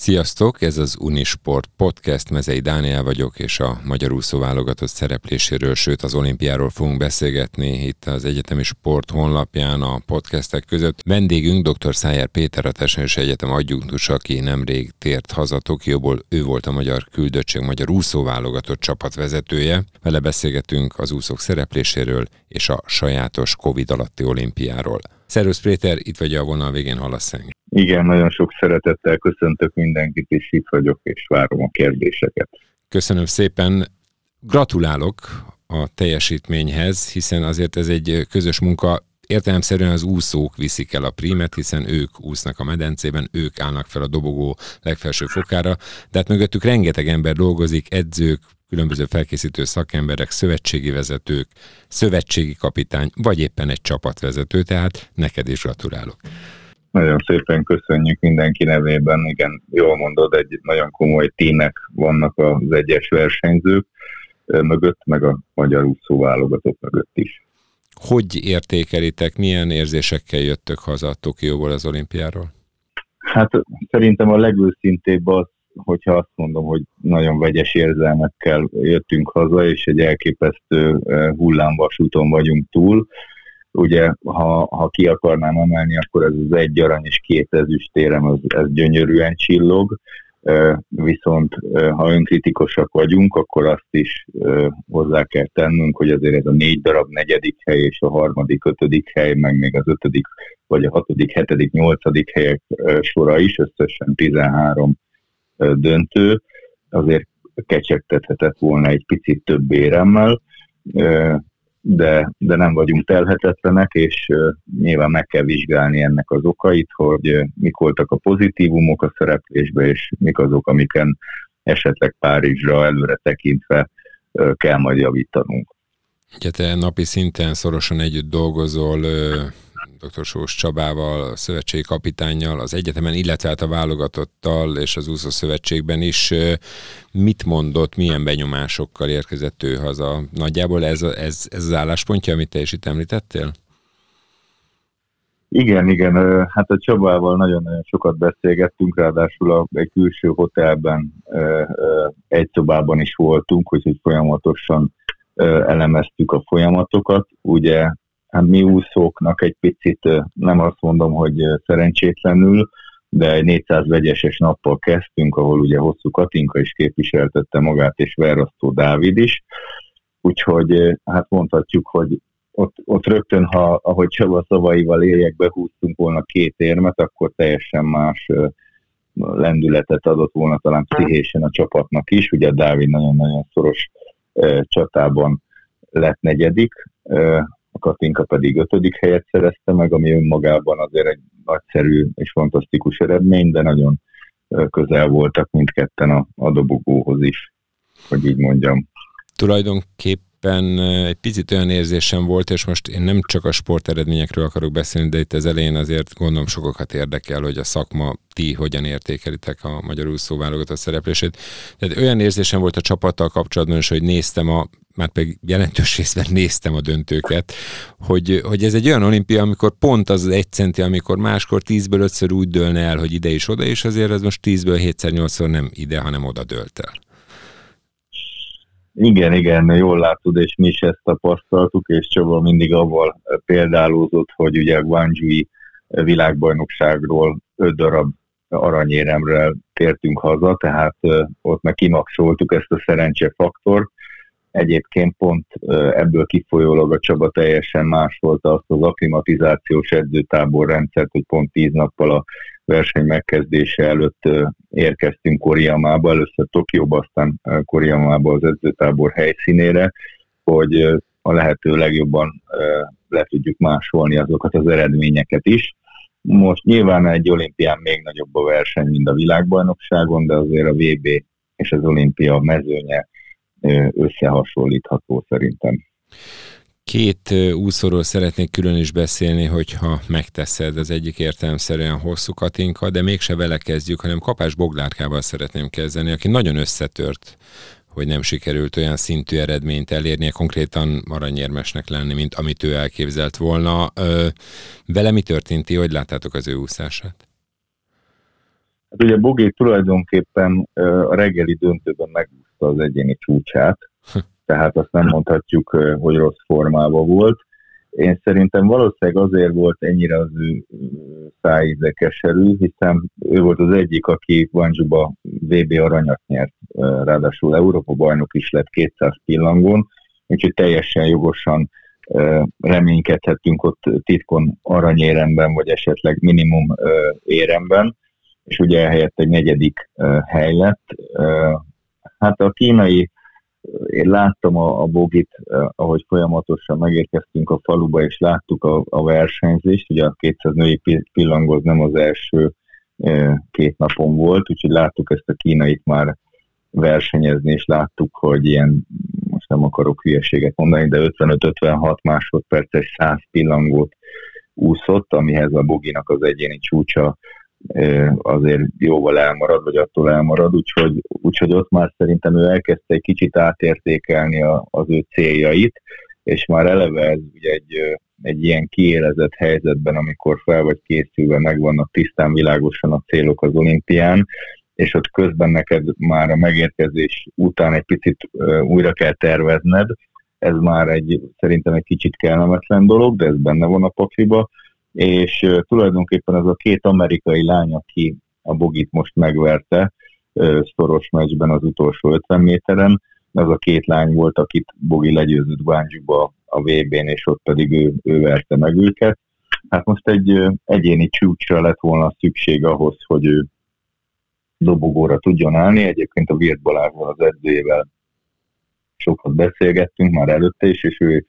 Sziasztok, ez az Unisport Podcast, Mezei Dániel vagyok, és a magyar úszó válogatott szerepléséről, sőt az olimpiáról fogunk beszélgetni itt az Egyetemi Sport honlapján a podcastek között. Vendégünk dr. Szájer Péter, a Tessens Egyetem adjunktus, aki nemrég tért haza Tokióból, ő volt a magyar küldöttség, magyar úszó válogatott csapatvezetője. Vele beszélgetünk az úszók szerepléséről és a sajátos Covid alatti olimpiáról. Szervusz Péter, itt vagy a vonal végén hallasz engem. Igen, nagyon sok szeretettel köszöntök mindenkit, és itt vagyok, és várom a kérdéseket. Köszönöm szépen. Gratulálok a teljesítményhez, hiszen azért ez egy közös munka. Értelemszerűen az úszók viszik el a prímet, hiszen ők úsznak a medencében, ők állnak fel a dobogó legfelső fokára, de hát mögöttük rengeteg ember dolgozik, edzők, különböző felkészítő szakemberek, szövetségi vezetők, szövetségi kapitány, vagy éppen egy csapatvezető, tehát neked is gratulálok. Nagyon szépen köszönjük mindenki nevében, igen, jól mondod, egy nagyon komoly tímek vannak az egyes versenyzők mögött, meg a magyar úszó válogatott mögött is. Hogy értékelitek, milyen érzésekkel jöttök haza a Tokióból az olimpiáról? Hát szerintem a legőszintébb az, hogyha azt mondom, hogy nagyon vegyes érzelmekkel jöttünk haza, és egy elképesztő hullámvasúton vagyunk túl. Ugye, ha, ha ki akarnám emelni, akkor ez az egy arany és két ezüstérem, ez, ez gyönyörűen csillog, viszont ha önkritikusak vagyunk, akkor azt is hozzá kell tennünk, hogy azért ez a négy darab negyedik hely és a harmadik, ötödik hely, meg még az ötödik, vagy a hatodik, hetedik, nyolcadik helyek sora is, összesen 13 döntő, azért kecsegtethetett volna egy picit több éremmel, de, de nem vagyunk telhetetlenek, és nyilván meg kell vizsgálni ennek az okait, hogy mik voltak a pozitívumok a szereplésbe, és mik azok, amiken esetleg Párizsra előre tekintve kell majd javítanunk. Ugye te napi szinten szorosan együtt dolgozol dr. Sós Csabával, a szövetségi kapitánnyal, az egyetemen, illetve hát a válogatottal és az úszó szövetségben is. Mit mondott, milyen benyomásokkal érkezett ő haza? Nagyjából ez, ez, ez az álláspontja, amit te is itt említettél? Igen, igen, hát a Csabával nagyon-nagyon sokat beszélgettünk, ráadásul a, egy külső hotelben egy szobában is voltunk, úgyhogy folyamatosan elemeztük a folyamatokat. Ugye hát mi úszóknak egy picit, nem azt mondom, hogy szerencsétlenül, de egy 400 vegyeses nappal kezdtünk, ahol ugye Hosszú Katinka is képviseltette magát, és Verasztó Dávid is. Úgyhogy hát mondhatjuk, hogy ott, ott rögtön, ha, ahogy Csaba szavaival éljek, behúztunk volna két érmet, akkor teljesen más lendületet adott volna talán pszichésen a csapatnak is. Ugye Dávid nagyon-nagyon szoros csatában lett negyedik, a Katinka pedig ötödik helyet szerezte meg, ami önmagában azért egy nagyszerű és fantasztikus eredmény, de nagyon közel voltak mindketten a, a dobogóhoz is, hogy így mondjam. Tulajdonképp tulajdonképpen egy picit olyan érzésem volt, és most én nem csak a sporteredményekről akarok beszélni, de itt az elején azért gondolom sokakat érdekel, hogy a szakma ti hogyan értékelitek a magyar úszó válogatott szereplését. Tehát olyan érzésem volt a csapattal kapcsolatban is, hogy néztem a már pedig jelentős részben néztem a döntőket, hogy, hogy ez egy olyan olimpia, amikor pont az, az egy centi, amikor máskor tízből ötször úgy dőlne el, hogy ide is oda, és azért ez most tízből hétszer nyolcszor nem ide, hanem oda dőlt el. Igen, igen, jól látod, és mi is ezt tapasztaltuk, és Csaba mindig avval példálózott, hogy ugye a Guangzhou világbajnokságról öt darab aranyéremre tértünk haza, tehát ott meg kimaxoltuk ezt a szerencsefaktort. Egyébként pont ebből kifolyólag a Csaba teljesen más volt azt az aklimatizációs edzőtábor rendszert, hogy pont tíz nappal a verseny megkezdése előtt érkeztünk Koriamába, először Tokióba, aztán Koriamába az edzőtábor helyszínére, hogy a lehető legjobban le tudjuk másolni azokat az eredményeket is. Most nyilván egy olimpián még nagyobb a verseny, mint a világbajnokságon, de azért a VB és az olimpia mezőnye összehasonlítható szerintem. Két úszóról szeretnék külön is beszélni, hogyha megteszed az egyik értelemszerűen hosszú Katinka, de mégse vele kezdjük, hanem Kapás Boglárkával szeretném kezdeni, aki nagyon összetört hogy nem sikerült olyan szintű eredményt elérnie, konkrétan aranyérmesnek lenni, mint amit ő elképzelt volna. Vele mi történt, ti hogy láttátok az ő úszását? Hát ugye Bogi tulajdonképpen a reggeli döntőben megúszta az egyéni csúcsát, tehát azt nem mondhatjuk, hogy rossz formában volt. Én szerintem valószínűleg azért volt ennyire az ő szájíze keserű, hiszen ő volt az egyik, aki Guangzhouba VB aranyat nyert, ráadásul Európa bajnok is lett 200 pillangón, úgyhogy teljesen jogosan reménykedhetünk ott titkon aranyéremben, vagy esetleg minimum éremben, és ugye ehelyett egy negyedik hely lett. Hát a kínai én láttam a, a Bogit, ahogy folyamatosan megérkeztünk a faluba, és láttuk a, a versenyzést, ugye a 200 női pillangóz nem az első két napon volt, úgyhogy láttuk ezt a kínait már versenyezni, és láttuk, hogy ilyen, most nem akarok hülyeséget mondani, de 55-56 másodperces 100 pillangót úszott, amihez a Boginak az egyéni csúcsa azért jóval elmarad, vagy attól elmarad, úgyhogy, úgyhogy ott már szerintem ő elkezdte egy kicsit átértékelni a, az ő céljait, és már eleve ez ugye egy, egy ilyen kiélezett helyzetben, amikor fel vagy készülve, megvannak tisztán világosan a célok az olimpián, és ott közben neked már a megérkezés után egy picit újra kell tervezned, ez már egy, szerintem egy kicsit kellemetlen dolog, de ez benne van a pakliba, és tulajdonképpen ez a két amerikai lány, aki a Bogit most megverte szoros meccsben az utolsó 50 méteren, ez a két lány volt, akit Bogi legyőzött Guangzhouba a VB-n, és ott pedig ő, ő verte meg őket. Hát most egy egyéni csúcsra lett volna szükség ahhoz, hogy ő dobogóra tudjon állni. Egyébként a Virt Balázsban az edzőjével sokat beszélgettünk már előtte is, és ő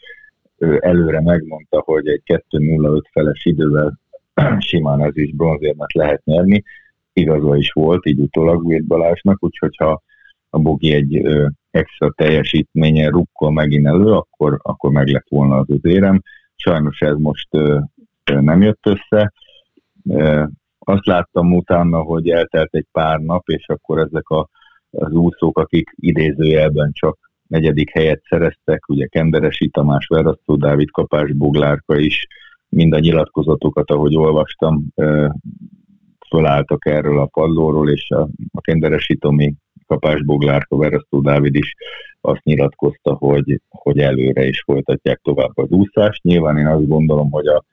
előre megmondta, hogy egy 2.05 feles idővel simán ez is bronzérmet lehet nyerni. Igaza is volt, így utólag Vét Balázsnak, úgyhogy ha a Bogi egy ö, extra teljesítményen rukkol megint elő, akkor, akkor meg lett volna az az érem. Sajnos ez most ö, nem jött össze. Ö, azt láttam utána, hogy eltelt egy pár nap, és akkor ezek a, az úszók, akik idézőjelben csak negyedik helyet szereztek, ugye Kenderesi Tamás, Verasztó Dávid, Kapás Boglárka is, mind a nyilatkozatokat, ahogy olvastam, fölálltak erről a padlóról, és a, a Kenderesi Tomi, Kapás Boglárka, Verasztó Dávid is azt nyilatkozta, hogy, hogy előre is folytatják tovább az úszást. Nyilván én azt gondolom, hogy a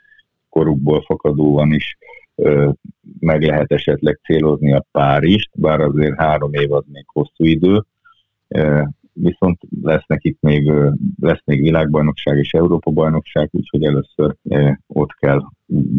korukból fakadóan is ö, meg lehet esetleg célozni a Párizst, bár azért három év az még hosszú idő, viszont lesz nekik még, lesz még világbajnokság és Európa-bajnokság, úgyhogy először ott kell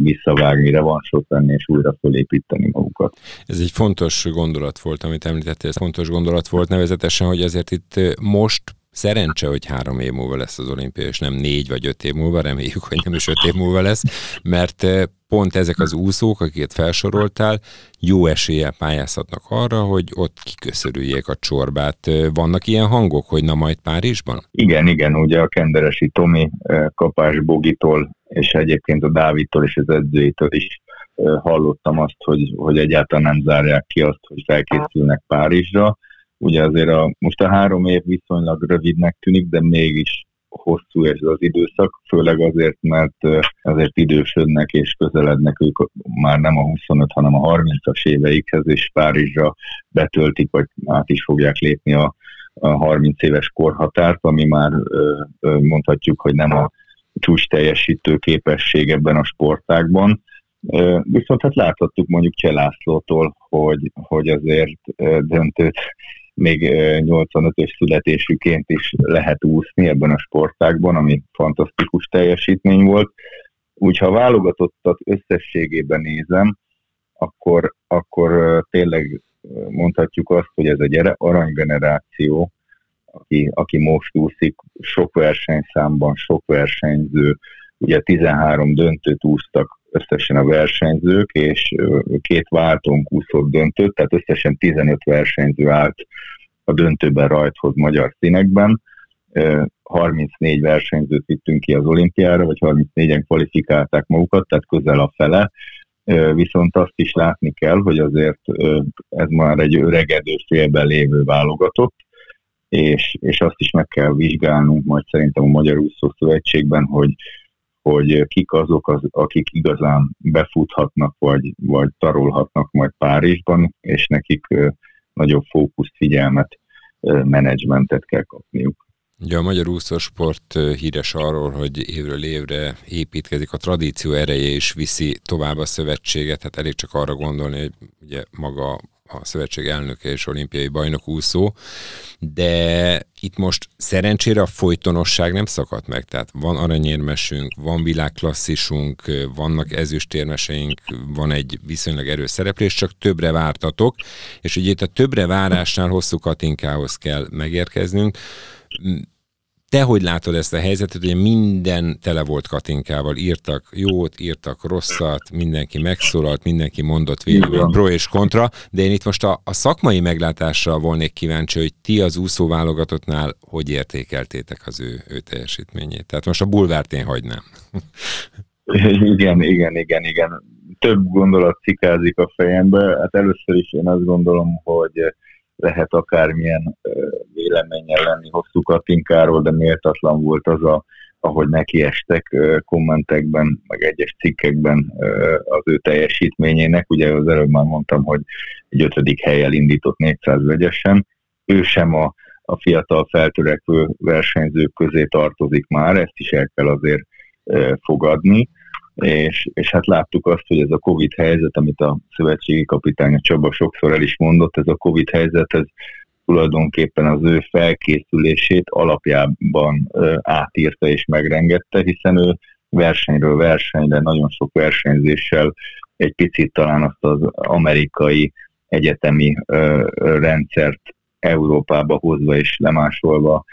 visszavágni, revansot venni és újra fölépíteni magukat. Ez egy fontos gondolat volt, amit említettél, ez fontos gondolat volt, nevezetesen, hogy ezért itt most Szerencse, hogy három év múlva lesz az olimpia, és nem négy vagy öt év múlva, reméljük, hogy nem is öt év múlva lesz, mert eh, pont ezek az úszók, akiket felsoroltál, jó eséllyel pályázhatnak arra, hogy ott kiköszörüljék a csorbát. Eh, vannak ilyen hangok, hogy na majd Párizsban? Igen, igen, ugye a Kenderesi Tomi, eh, Kapás Bogitól, és egyébként a Dávidtól és az edzőitől is hallottam azt, hogy, hogy egyáltalán nem zárják ki azt, hogy felkészülnek Párizsra Ugye azért a, most a három év viszonylag rövidnek tűnik, de mégis hosszú ez az időszak, főleg azért, mert azért idősödnek és közelednek ők már nem a 25, hanem a 30-as éveikhez, és Párizsra betöltik, vagy át is fogják lépni a, a 30 éves korhatárt, ami már mondhatjuk, hogy nem a csúcs teljesítő képesség ebben a sportágban. Viszont hát láthattuk mondjuk Cselászlótól, hogy, hogy azért döntőt még 85-ös születésűként is lehet úszni ebben a sportágban, ami fantasztikus teljesítmény volt. Úgyha a válogatottat összességében nézem, akkor, akkor tényleg mondhatjuk azt, hogy ez egy aranygeneráció, aki, aki most úszik, sok versenyszámban, sok versenyző, ugye 13 döntőt úsztak összesen a versenyzők, és két váltón úszott döntőt, tehát összesen 15 versenyző állt a döntőben rajthoz magyar színekben. 34 versenyzőt vittünk ki az olimpiára, vagy 34-en kvalifikálták magukat, tehát közel a fele. Viszont azt is látni kell, hogy azért ez már egy öregedő félben lévő válogatott, és, és azt is meg kell vizsgálnunk majd szerintem a Magyar Úszó Szövetségben, hogy hogy kik azok, az, akik igazán befuthatnak, vagy, vagy tarolhatnak majd Párizsban, és nekik nagyobb fókusz, figyelmet, menedzsmentet kell kapniuk. Ugye a magyar úszósport híres arról, hogy évről évre építkezik, a tradíció ereje is viszi tovább a szövetséget, hát elég csak arra gondolni, hogy ugye maga a szövetség elnöke és olimpiai bajnok úszó, de itt most szerencsére a folytonosság nem szakadt meg, tehát van aranyérmesünk, van világklasszisunk, vannak ezüstérmeseink, van egy viszonylag erős szereplés, csak többre vártatok, és ugye itt a többre várásnál hosszú Katinkához kell megérkeznünk, te hogy látod ezt a helyzetet, hogy minden tele volt Katinkával, írtak jót, írtak rosszat, mindenki megszólalt, mindenki mondott végül pro és kontra, de én itt most a, a szakmai meglátásra volnék kíváncsi, hogy ti az úszó válogatottnál hogy értékeltétek az ő, ő teljesítményét. Tehát most a bulvárt én hagynám. Igen, igen, igen, igen. Több gondolat cikázik a fejembe. Hát először is én azt gondolom, hogy lehet akármilyen véleménnyel lenni hosszú Katinkáról, de méltatlan volt az a ahogy nekiestek kommentekben, meg egyes cikkekben az ő teljesítményének. Ugye az előbb már mondtam, hogy egy ötödik helyen indított 400 vegyesen. Ő sem a, a fiatal feltörekvő versenyzők közé tartozik már, ezt is el kell azért fogadni és, és hát láttuk azt, hogy ez a Covid helyzet, amit a szövetségi kapitány a Csaba sokszor el is mondott, ez a Covid helyzet, ez tulajdonképpen az ő felkészülését alapjában átírta és megrengette, hiszen ő versenyről versenyre, nagyon sok versenyzéssel egy picit talán azt az amerikai egyetemi rendszert Európába hozva és lemásolva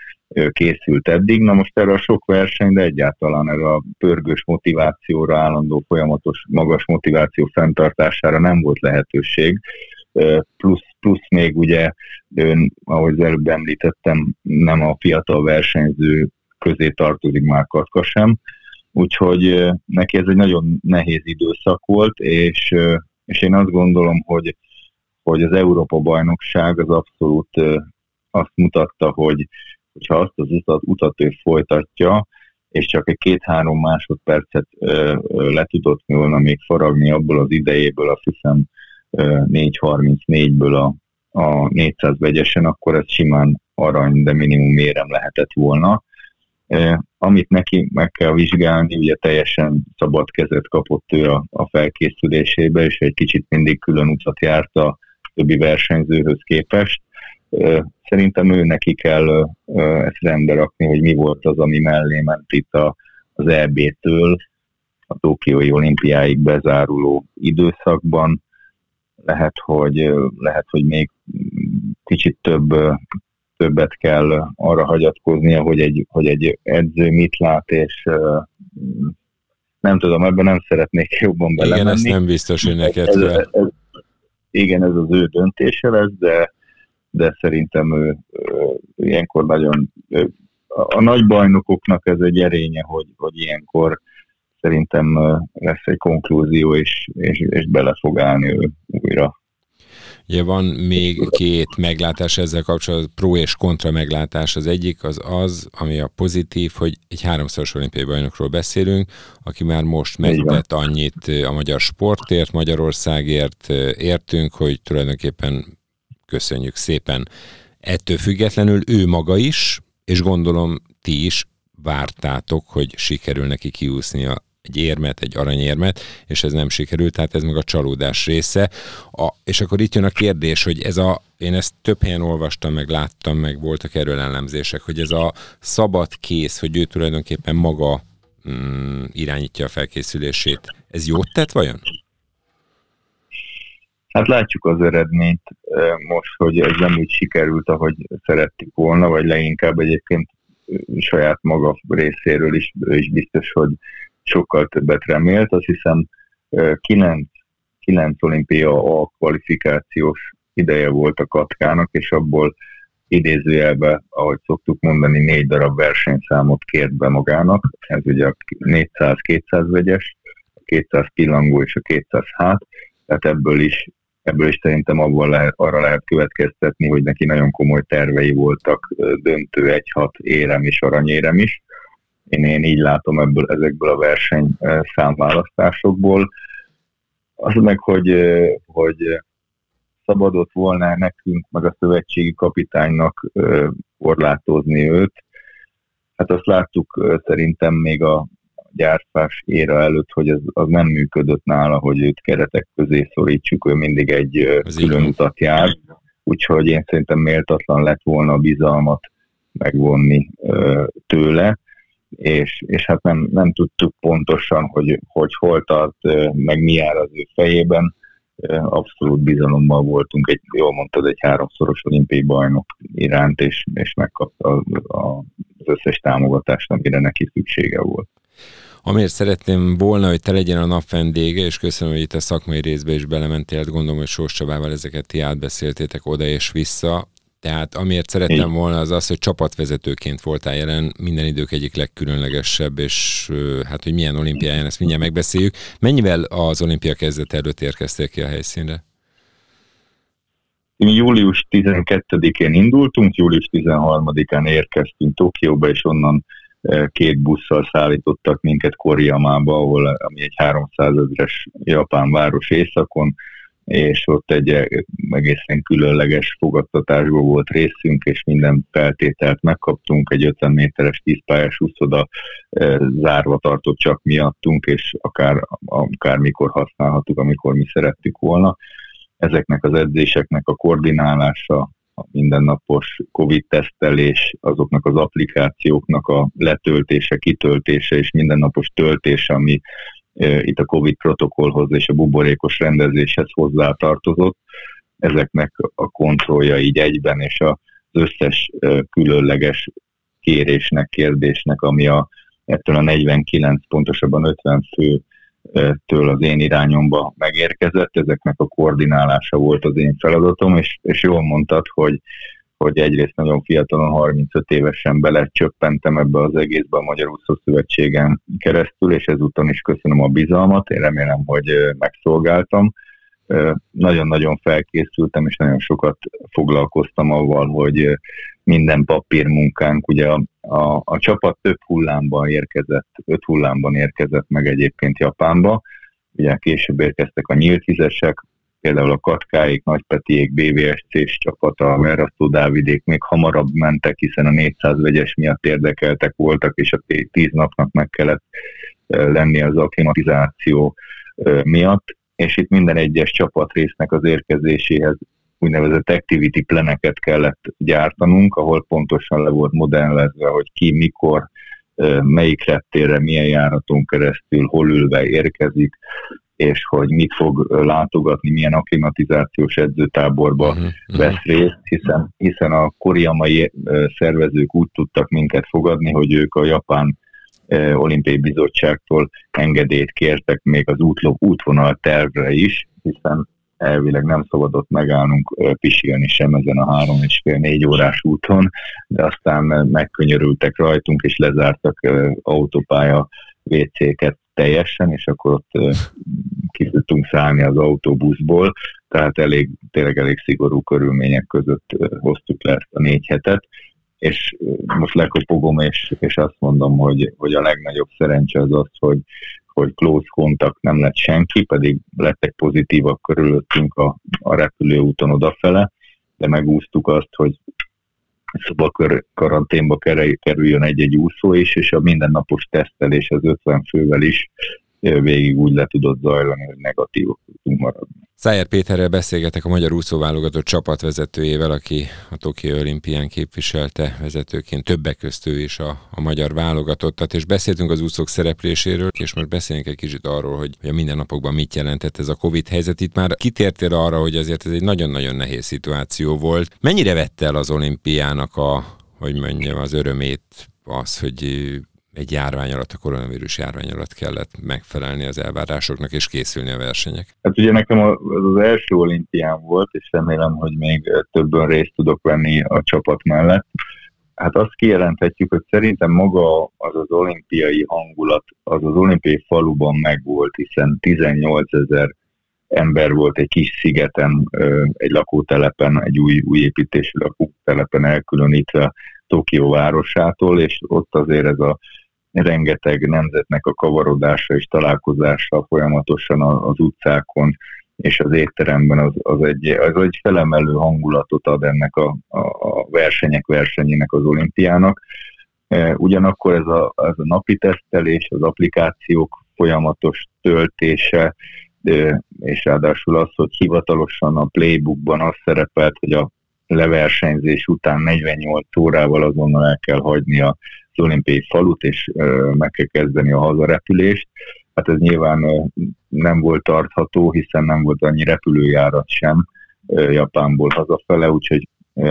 készült eddig. Na most erre a sok verseny, de egyáltalán erre a pörgős motivációra, állandó folyamatos magas motiváció fenntartására nem volt lehetőség. Plusz, plusz még ugye, ön, ahogy előbb említettem, nem a fiatal versenyző közé tartozik már Katka sem, úgyhogy neki ez egy nagyon nehéz időszak volt, és, és én azt gondolom, hogy, hogy az Európa-bajnokság az abszolút azt mutatta, hogy, hogyha azt az utat, utat ő folytatja, és csak egy két-három másodpercet ö, ö, le tudott volna még faragni abból az idejéből, azt hiszem 4.34-ből a, a 400 vegyesen, akkor ez simán arany, de minimum mérem lehetett volna. Amit neki meg kell vizsgálni, ugye teljesen szabad kezet kapott ő a, a felkészülésébe, és egy kicsit mindig külön utat járt a többi versenyzőhöz képest. Szerintem ő neki kell ezt rendbe rakni, hogy mi volt az, ami mellé ment itt a, az EB-től a Tokiói olimpiáig bezáruló időszakban. Lehet, hogy, lehet, hogy még kicsit több, többet kell arra hagyatkoznia, hogy egy, hogy egy edző mit lát, és nem tudom, ebben nem szeretnék jobban belemenni. Igen, ezt nem biztos, hogy neked ez, ez, ez, Igen, ez az ő döntése lesz, de de szerintem ő, ő ilyenkor nagyon, ő, a nagy bajnokoknak ez egy erénye, hogy, hogy ilyenkor szerintem lesz egy konklúzió, és, és, és bele fog állni ő újra. Ugye van még két meglátás ezzel kapcsolatban, pro és kontra meglátás. Az egyik az az, ami a pozitív, hogy egy háromszoros olimpiai bajnokról beszélünk, aki már most megtett annyit a magyar sportért, Magyarországért értünk, hogy tulajdonképpen köszönjük szépen. Ettől függetlenül ő maga is, és gondolom ti is vártátok, hogy sikerül neki kiúsznia egy érmet, egy aranyérmet, és ez nem sikerült, tehát ez meg a csalódás része. A, és akkor itt jön a kérdés, hogy ez a, én ezt több helyen olvastam, meg láttam, meg voltak erről ellenzések, hogy ez a szabad kész, hogy ő tulajdonképpen maga mm, irányítja a felkészülését, ez jót tett vajon? Hát látjuk az eredményt most, hogy ez nem úgy sikerült, ahogy szerettük volna, vagy leginkább egyébként saját maga részéről is, is biztos, hogy sokkal többet remélt. Azt hiszem 9, 9 olimpia a kvalifikációs ideje volt a Katkának, és abból idézőjelbe, ahogy szoktuk mondani, négy darab versenyszámot kért be magának. Ez ugye a 400-200 vegyes, a 200 pillangó és a 200 hát, tehát ebből is ebből is szerintem abban lehet, arra lehet következtetni, hogy neki nagyon komoly tervei voltak, döntő egy-hat érem és aranyérem is. Én, én így látom ebből, ezekből a verseny számválasztásokból. Az meg, hogy, hogy szabadott volna nekünk, meg a szövetségi kapitánynak korlátozni őt. Hát azt láttuk szerintem még a gyártás éra előtt, hogy ez az nem működött nála, hogy őt keretek közé szorítsuk, ő mindig egy ez külön utat jár, úgyhogy én szerintem méltatlan lett volna a bizalmat megvonni tőle, és, és hát nem, nem tudtuk pontosan, hogy, hogy hol tart, meg mi jár az ő fejében, abszolút bizalommal voltunk, egy, jól mondtad, egy háromszoros olimpiai bajnok iránt, és, és megkapta a, a, az összes támogatást, amire neki szüksége volt. Amiért szeretném volna, hogy te legyen a nap vendége, és köszönöm, hogy itt a szakmai részbe is belementél, hát gondolom, hogy Sós Csabával ezeket ti átbeszéltétek oda és vissza. Tehát amiért szerettem volna az az, hogy csapatvezetőként voltál jelen, minden idők egyik legkülönlegesebb, és hát, hogy milyen olimpiáján, ezt mindjárt megbeszéljük. Mennyivel az olimpia kezdet előtt érkeztél ki a helyszínre? Mi július 12-én indultunk, július 13-án érkeztünk Tokióba, és onnan két busszal szállítottak minket Koriamába, ahol, ami egy 300 ezeres japán város északon, és ott egy egészen különleges fogadtatásból volt részünk, és minden feltételt megkaptunk, egy 50 méteres tízpályás úszoda zárva tartott csak miattunk, és akár, akár mikor használhattuk, amikor mi szerettük volna. Ezeknek az edzéseknek a koordinálása, a mindennapos COVID-tesztelés, azoknak az applikációknak a letöltése, kitöltése és mindennapos töltése, ami itt a COVID protokollhoz és a buborékos rendezéshez hozzátartozott, ezeknek a kontrollja így egyben, és az összes különleges kérésnek, kérdésnek, ami a, ettől a 49, pontosabban 50 fő től az én irányomba megérkezett, ezeknek a koordinálása volt az én feladatom, és, és jól mondtad, hogy, hogy egyrészt nagyon fiatalon, 35 évesen belecsöppentem ebbe az egészbe a Magyar Úszó Szövetségen keresztül, és ezúton is köszönöm a bizalmat, én remélem, hogy megszolgáltam. Nagyon-nagyon felkészültem, és nagyon sokat foglalkoztam avval, hogy minden papírmunkánk, ugye a, a, a csapat több hullámban érkezett, öt hullámban érkezett meg egyébként Japánba, ugye később érkeztek a nyíltvizesek, például a Katkáik, Nagypetiék, BVSC-s csapata, a Merasztó Dávidék még hamarabb mentek, hiszen a 400 vegyes miatt érdekeltek voltak, és a 10 napnak meg kellett lenni az akklimatizáció miatt, és itt minden egyes csapatrésznek az érkezéséhez úgynevezett activity pleneket kellett gyártanunk, ahol pontosan le volt modellezve, hogy ki, mikor, melyik reptérre, milyen járaton keresztül, hol ülve érkezik, és hogy mit fog látogatni, milyen akklimatizációs edzőtáborba uh-huh, vesz részt, hiszen, hiszen a koreamai szervezők úgy tudtak minket fogadni, hogy ők a japán olimpiai bizottságtól engedélyt kértek még az útló, útvonal tervre is, hiszen elvileg nem szabadott megállnunk pisilni sem ezen a három és fél négy órás úton, de aztán megkönyörültek rajtunk, és lezártak autópálya WC-ket teljesen, és akkor ott ki tudtunk szállni az autóbuszból, tehát elég, tényleg elég szigorú körülmények között hoztuk le ezt a négy hetet, és most lekopogom, és, és azt mondom, hogy, hogy a legnagyobb szerencse az az, hogy hogy close kontakt nem lett senki, pedig lettek pozitívak körülöttünk a, a repülőúton odafele, de megúsztuk azt, hogy szobakör karanténba kerüljön egy-egy úszó is, és a mindennapos tesztelés az 50 fővel is végig úgy le tudott zajlani, hogy negatívok tudtunk maradni. Szájer Péterrel beszélgetek a magyar úszóválogatott csapatvezetőjével, aki a Tokió olimpián képviselte vezetőként, többek közt ő is a, a magyar válogatottat, és beszéltünk az úszók szerepléséről, és most beszélünk egy kicsit arról, hogy, a mindennapokban mit jelentett ez a Covid helyzet. Itt már kitértél arra, hogy azért ez egy nagyon-nagyon nehéz szituáció volt. Mennyire vette el az olimpiának a, hogy mondjam, az örömét az, hogy egy járvány alatt, a koronavírus járvány alatt kellett megfelelni az elvárásoknak és készülni a versenyek? Hát ugye nekem az, az első olimpián volt, és remélem, hogy még többen részt tudok venni a csapat mellett. Hát azt kijelenthetjük, hogy szerintem maga az az olimpiai hangulat, az az olimpiai faluban megvolt, hiszen 18 ezer ember volt egy kis szigeten, egy lakótelepen, egy új, új építésű lakótelepen elkülönítve Tokió városától, és ott azért ez a rengeteg nemzetnek a kavarodása és találkozása folyamatosan az utcákon és az étteremben az, az, egy, az egy felemelő hangulatot ad ennek a, a, a versenyek versenyének az olimpiának. Ugyanakkor ez a, ez a napi tesztelés, az applikációk folyamatos töltése, és ráadásul az, hogy hivatalosan a playbookban az szerepelt, hogy a leversenyzés után 48 órával azonnal el kell hagyni az olimpiai falut, és meg kell kezdeni a hazarepülést. Hát ez nyilván nem volt tartható, hiszen nem volt annyi repülőjárat sem Japánból hazafele, úgyhogy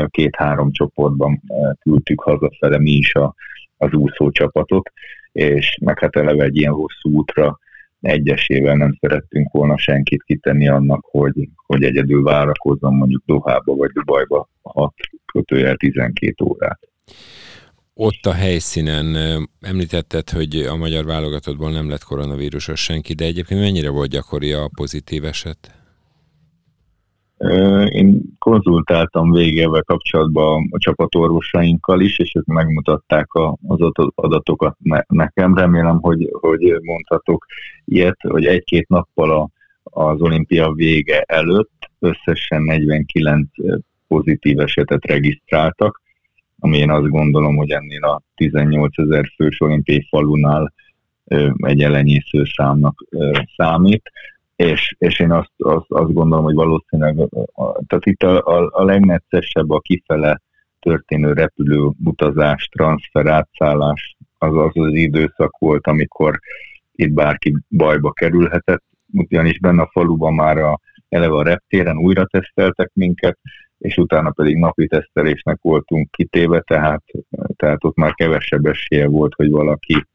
két-három csoportban küldtük hazafele mi is a, az úszó csapatot, és meg hát eleve egy ilyen hosszú útra egyesével nem szerettünk volna senkit kitenni annak, hogy, hogy egyedül várakozzon mondjuk Dohába vagy Dubajba 6 kötőjel 12 órát. Ott a helyszínen említetted, hogy a magyar válogatottból nem lett koronavírusos senki, de egyébként mennyire volt gyakori a pozitív eset? Én konzultáltam végével kapcsolatban a csapatorvosainkkal is, és ők megmutatták az adatokat nekem. Remélem, hogy, hogy mondhatok ilyet, hogy egy-két nappal a, az olimpia vége előtt összesen 49 pozitív esetet regisztráltak, ami én azt gondolom, hogy ennél a 18 ezer fős olimpiai falunál egy elenyésző számnak számít. És, és én azt, azt, azt gondolom, hogy valószínűleg, tehát itt a, a, a legneccesebb a kifele történő repülő utazás, transfer, átszállás, az az az időszak volt, amikor itt bárki bajba kerülhetett, ugyanis benne a faluban már a, eleve a reptéren újra teszteltek minket, és utána pedig napi tesztelésnek voltunk kitéve, tehát, tehát ott már kevesebb esélye volt, hogy valaki,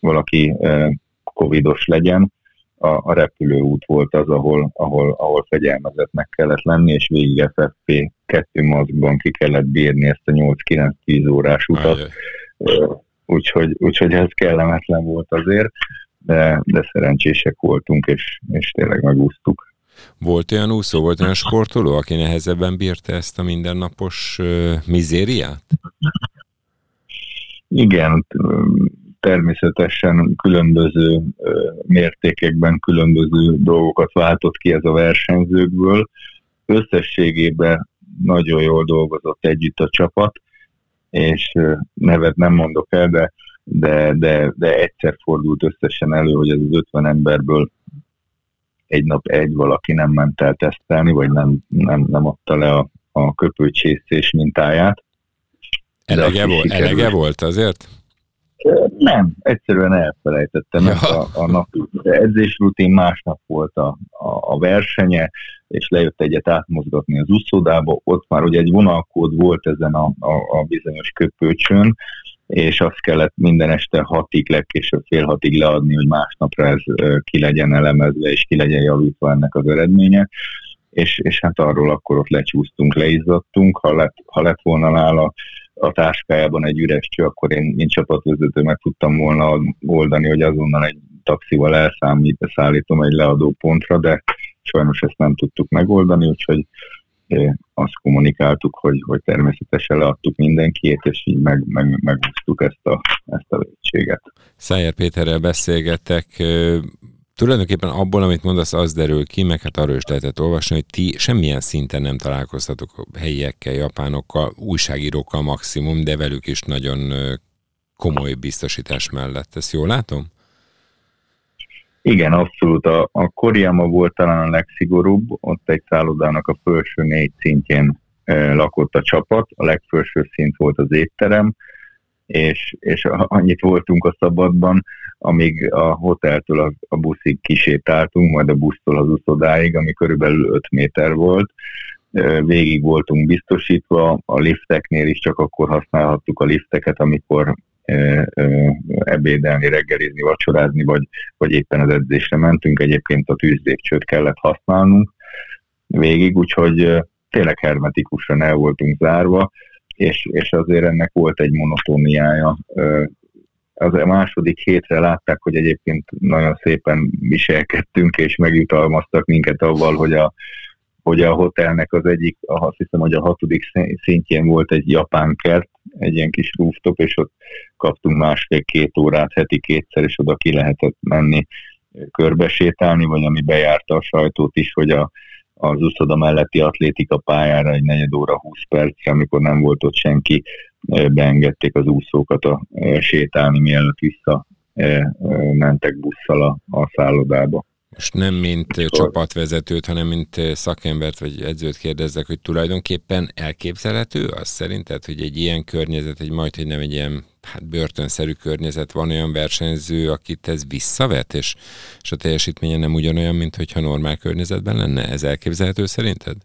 valaki eh, covidos legyen a, a repülőút volt az, ahol, ahol, ahol fegyelmezetnek kellett lenni, és végig FFP2 maszkban ki kellett bírni ezt a 8-9-10 órás utat. Úgyhogy, úgyhogy ez kellemetlen volt azért, de, de szerencsések voltunk, és, és tényleg megúsztuk. Volt olyan úszó, volt olyan sportoló, aki nehezebben bírta ezt a mindennapos mizériát? Igen, természetesen különböző mértékekben különböző dolgokat váltott ki ez a versenyzőkből. Összességében nagyon jól dolgozott együtt a csapat, és nevet nem mondok el, de, de, de, de egyszer fordult összesen elő, hogy ez az 50 emberből egy nap egy valaki nem ment el tesztelni, vagy nem, nem, nem adta le a, a köpőcsészés mintáját. Elege, volt, elege volt azért? Nem, egyszerűen elfelejtettem. Ja. a, a napi edzésrutin másnap volt a, a, a versenye, és lejött egyet átmozgatni az úszodába. Ott már ugye egy vonalkód volt ezen a, a, a bizonyos köpőcsön, és azt kellett minden este hatig, legkésőbb fél hatig leadni, hogy másnapra ez ki legyen elemezve, és ki legyen javítva ennek az eredménye. És, és hát arról akkor ott lecsúsztunk, leizzadtunk, ha lett, ha lett volna nála a táskájában egy üres cső, akkor én, mint csapatvezető meg tudtam volna oldani, hogy azonnal egy taxival elszámít, szállítom egy leadó pontra, de sajnos ezt nem tudtuk megoldani, úgyhogy azt kommunikáltuk, hogy, hogy természetesen leadtuk mindenkiét, és így meg, meg, megúsztuk ezt a, ezt a vétséget. Szájer Péterrel beszélgetek, tulajdonképpen abból, amit mondasz, az derül ki, meg hát arról is lehetett olvasni, hogy ti semmilyen szinten nem találkoztatok helyiekkel, japánokkal, újságírókkal maximum, de velük is nagyon komoly biztosítás mellett. Ezt jól látom? Igen, abszolút. A, a Koriama volt talán a legszigorúbb, ott egy szállodának a felső négy szintjén e, lakott a csapat, a legfelső szint volt az étterem, és, és annyit voltunk a szabadban, amíg a hoteltől a, a buszig kisétáltunk, majd a busztól az uszodáig, ami körülbelül 5 méter volt. Végig voltunk biztosítva, a lifteknél is csak akkor használhattuk a lifteket, amikor ebédelni, reggelizni, vacsorázni, vagy, vagy éppen az edzésre mentünk. Egyébként a tűzlépcsőt kellett használnunk végig, úgyhogy tényleg hermetikusan el voltunk zárva, és, és azért ennek volt egy monotóniája az a második hétre látták, hogy egyébként nagyon szépen viselkedtünk, és megjutalmaztak minket avval, hogy a, hogy a hotelnek az egyik, azt hiszem, hogy a hatodik szintjén volt egy japán kert, egy ilyen kis rooftop, és ott kaptunk másfél-két órát heti kétszer, és oda ki lehetett menni körbesétálni, vagy ami bejárta a sajtót is, hogy a, az úszoda melletti atlétika pályára egy negyed óra, 20 perc, amikor nem volt ott senki, beengedték az úszókat a, sétálni, mielőtt vissza mentek busszal a, a szállodába. Most nem mint Mikor? csapatvezetőt, hanem mint szakembert vagy edzőt kérdezzek, hogy tulajdonképpen elképzelhető az szerinted, hogy egy ilyen környezet, egy majd, hogy nem egy ilyen hát börtönszerű környezet, van olyan versenyző, akit ez visszavet, és, és a teljesítménye nem ugyanolyan, mint hogyha normál környezetben lenne? Ez elképzelhető szerinted?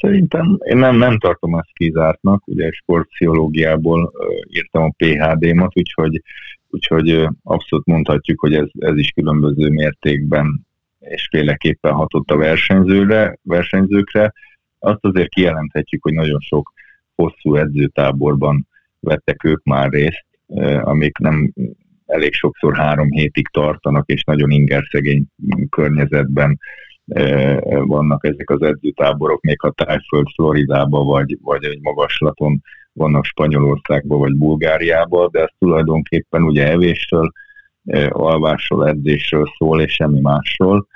Szerintem én nem, nem tartom ezt kizártnak, ugye sportpszichológiából írtam a PHD-mat, úgyhogy, úgyhogy abszolút mondhatjuk, hogy ez, ez is különböző mértékben és féleképpen hatott a versenyzőre, versenyzőkre. Azt azért kijelenthetjük, hogy nagyon sok hosszú edzőtáborban vettek ők már részt, amik nem elég sokszor három hétig tartanak, és nagyon ingerszegény környezetben vannak ezek az edzőtáborok, még ha Tájföld, Floridába vagy, vagy egy magaslaton vannak Spanyolországban vagy Bulgáriában, de ez tulajdonképpen ugye evésről, alvásról, edzésről szól, és semmi másról.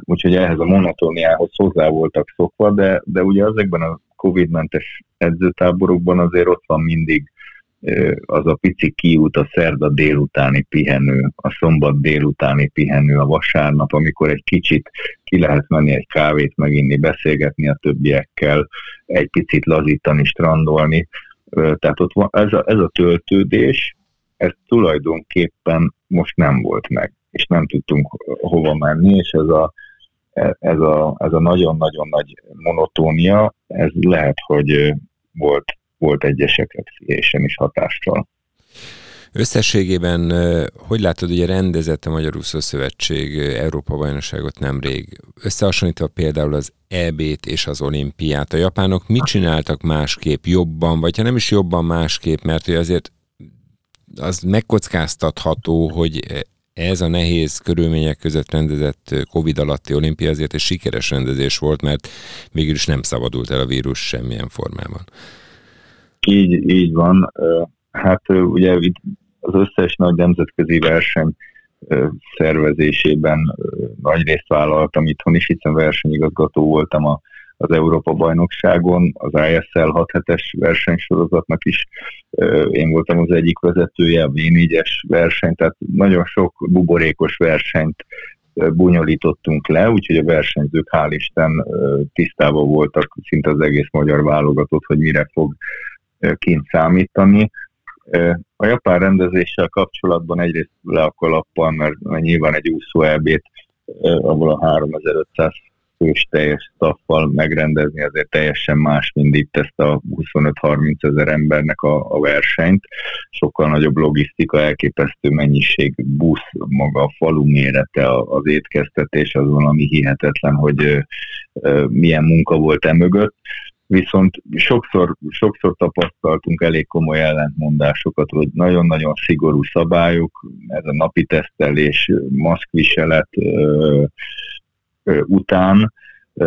Úgyhogy ehhez a monotóniához hozzá voltak szokva, de, de ugye ezekben a Covid-mentes edzőtáborokban azért ott van mindig az a pici kiút, a szerda délutáni pihenő, a szombat délutáni pihenő, a vasárnap, amikor egy kicsit ki lehet menni egy kávét meginni, beszélgetni a többiekkel, egy picit lazítani, strandolni. Tehát ott van ez a, ez a töltődés, ez tulajdonképpen most nem volt meg, és nem tudtunk hova menni, és ez a, ez a, ez a nagyon-nagyon nagy monotónia, ez lehet, hogy volt volt egyesekre pszichésen is hatással. Összességében, hogy látod, ugye rendezett a Magyar Úszó Szövetség Európa bajnokságot nemrég, összehasonlítva például az EB-t és az olimpiát. A japánok mit csináltak másképp, jobban, vagy ha nem is jobban másképp, mert hogy azért az megkockáztatható, hogy ez a nehéz körülmények között rendezett Covid alatti olimpia azért egy sikeres rendezés volt, mert mégis nem szabadult el a vírus semmilyen formában. Így, így van. Hát ugye itt az összes nagy nemzetközi verseny szervezésében nagy részt vállaltam itthon is, hiszen versenyigazgató voltam a, az Európa bajnokságon, az ISL 6 es versenysorozatnak is én voltam az egyik vezetője, a V4-es verseny, tehát nagyon sok buborékos versenyt bonyolítottunk le, úgyhogy a versenyzők hál' Isten tisztában voltak szinte az egész magyar válogatott, hogy mire fog kint számítani. A japán rendezéssel kapcsolatban egyrészt le a kalappal, mert nyilván egy úszó elbét, ahol a 3500 fős teljes staffal megrendezni azért teljesen más, mint itt ezt a 25-30 ezer embernek a, a versenyt. Sokkal nagyobb logisztika, elképesztő mennyiség, busz, maga a falu mérete, az étkeztetés, az valami hihetetlen, hogy milyen munka volt e mögött viszont sokszor, sokszor tapasztaltunk elég komoly ellentmondásokat, hogy nagyon-nagyon szigorú szabályok, ez a napi tesztelés, maszkviselet ö, ö, után,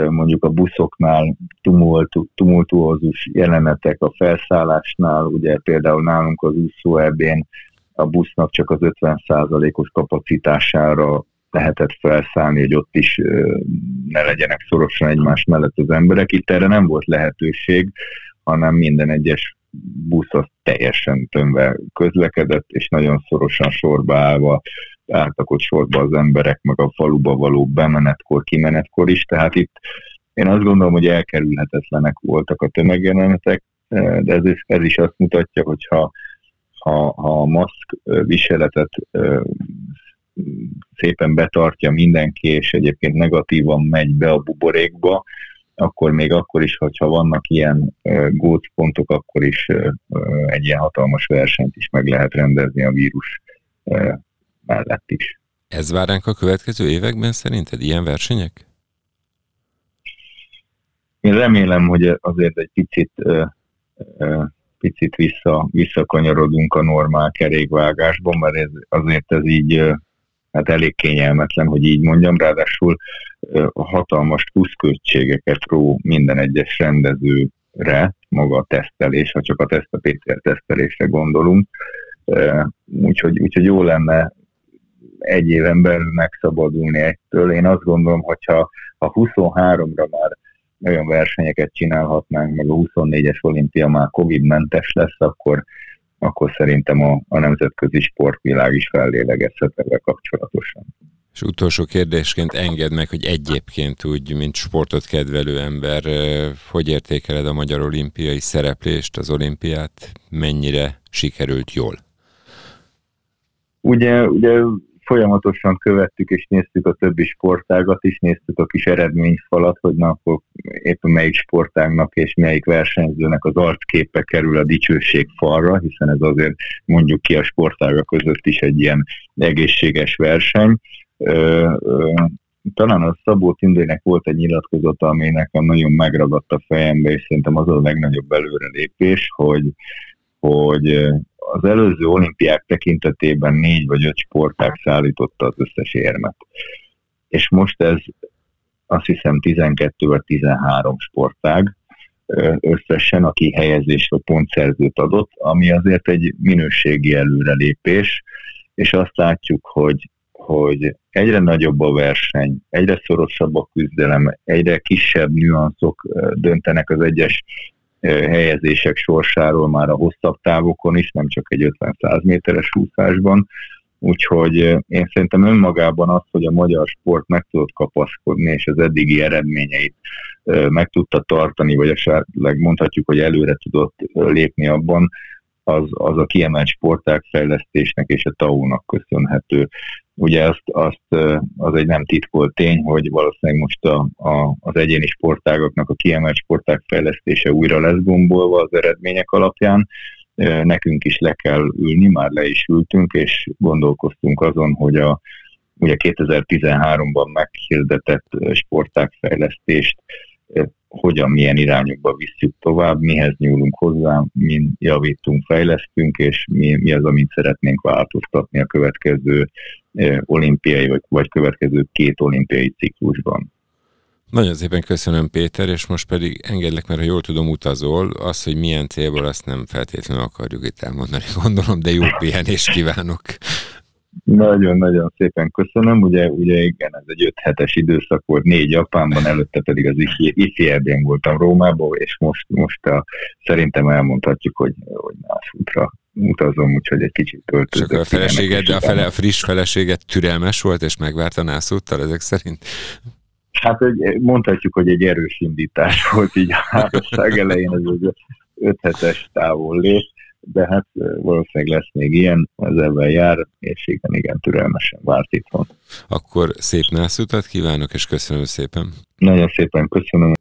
mondjuk a buszoknál tumult, tumultuózus jelenetek, a felszállásnál, ugye például nálunk az úszó a busznak csak az 50%-os kapacitására lehetett felszállni, hogy ott is ne legyenek szorosan egymás mellett az emberek. Itt erre nem volt lehetőség, hanem minden egyes busz az teljesen tömve közlekedett, és nagyon szorosan sorba állva álltak ott sorba az emberek, meg a faluba való bemenetkor, kimenetkor is, tehát itt én azt gondolom, hogy elkerülhetetlenek voltak a tömegjelenetek, de ez is, ez is azt mutatja, hogy ha, ha, ha a maszk viseletet szépen betartja mindenki, és egyébként negatívan megy be a buborékba, akkor még akkor is, hogyha vannak ilyen gócpontok, akkor is egy ilyen hatalmas versenyt is meg lehet rendezni a vírus mellett is. Ez vár ránk a következő években szerinted ilyen versenyek? Én remélem, hogy azért egy picit, picit vissza, visszakanyarodunk a normál kerékvágásban, mert ez, azért ez így hát elég kényelmetlen, hogy így mondjam, ráadásul hatalmas pluszköltségeket ró minden egyes rendező re, maga a tesztelés, ha csak a teszt a PCR tesztelésre gondolunk. Úgyhogy, úgyhogy jó lenne egy éven belül megszabadulni ettől. Én azt gondolom, hogyha ha 23-ra már olyan versenyeket csinálhatnánk, meg a 24-es olimpia már Covid-mentes lesz, akkor, akkor szerintem a, a nemzetközi sportvilág is fellélegezhet ezzel kapcsolatosan. És utolsó kérdésként engedd meg, hogy egyébként úgy, mint sportot kedvelő ember, hogy értékeled a magyar olimpiai szereplést, az olimpiát, mennyire sikerült jól? Ugye, ugye folyamatosan követtük és néztük a többi sportágat is, néztük a kis eredményfalat, hogy na, akkor éppen melyik sportágnak és melyik versenyzőnek az arcképe kerül a dicsőség falra, hiszen ez azért mondjuk ki a sportágak között is egy ilyen egészséges verseny. Ö, ö, talán a Szabó Tindének volt egy nyilatkozata, ami nekem nagyon megragadt a fejembe, és szerintem az a legnagyobb előrelépés, hogy, hogy az előző olimpiák tekintetében négy vagy öt sportág szállította az összes érmet. És most ez azt hiszem 12 vagy 13 sportág összesen, aki helyezés vagy pontszerzőt adott, ami azért egy minőségi előrelépés, és azt látjuk, hogy, hogy egyre nagyobb a verseny, egyre szorosabb a küzdelem, egyre kisebb nüanszok döntenek az egyes helyezések sorsáról már a hosszabb távokon is, nem csak egy 50-100 méteres úszásban. Úgyhogy én szerintem önmagában az, hogy a magyar sport meg tudott kapaszkodni, és az eddigi eredményeit meg tudta tartani, vagy esetleg mondhatjuk, hogy előre tudott lépni abban, az, az a kiemelt sporták fejlesztésnek és a TAU-nak köszönhető. Ugye azt, azt, az egy nem titkolt tény, hogy valószínűleg most a, a, az egyéni sportágoknak a kiemelt sporták fejlesztése újra lesz gombolva az eredmények alapján. Nekünk is le kell ülni, már le is ültünk, és gondolkoztunk azon, hogy a ugye 2013-ban meghirdetett sportágfejlesztést hogyan, milyen irányokba visszük tovább, mihez nyúlunk hozzá, mi javítunk, fejlesztünk, és mi, mi az, amit szeretnénk változtatni a következő olimpiai, vagy, vagy következő két olimpiai ciklusban. Nagyon szépen köszönöm Péter, és most pedig engedlek, mert ha jól tudom, utazol, az, hogy milyen célból, azt nem feltétlenül akarjuk itt elmondani, gondolom, de jó pihenést kívánok. Nagyon-nagyon szépen köszönöm. Ugye, ugye igen, ez egy öt hetes időszak volt, négy Japánban, előtte pedig az ICR-ben voltam Rómában, és most, most a, szerintem elmondhatjuk, hogy, hogy más útra utazom, úgyhogy egy kicsit töltözök. Csak a feleséged, a, fele, a friss feleséget türelmes volt, és megvárta nászúttal ezek szerint? Hát egy, mondhatjuk, hogy egy erős indítás volt így a házasság elején, ez egy öt hetes távol lép de hát valószínűleg lesz még ilyen, az ebben jár, és igen, igen, türelmesen várt itthon. Akkor szép nászutat kívánok, és köszönöm szépen. Nagyon szépen köszönöm.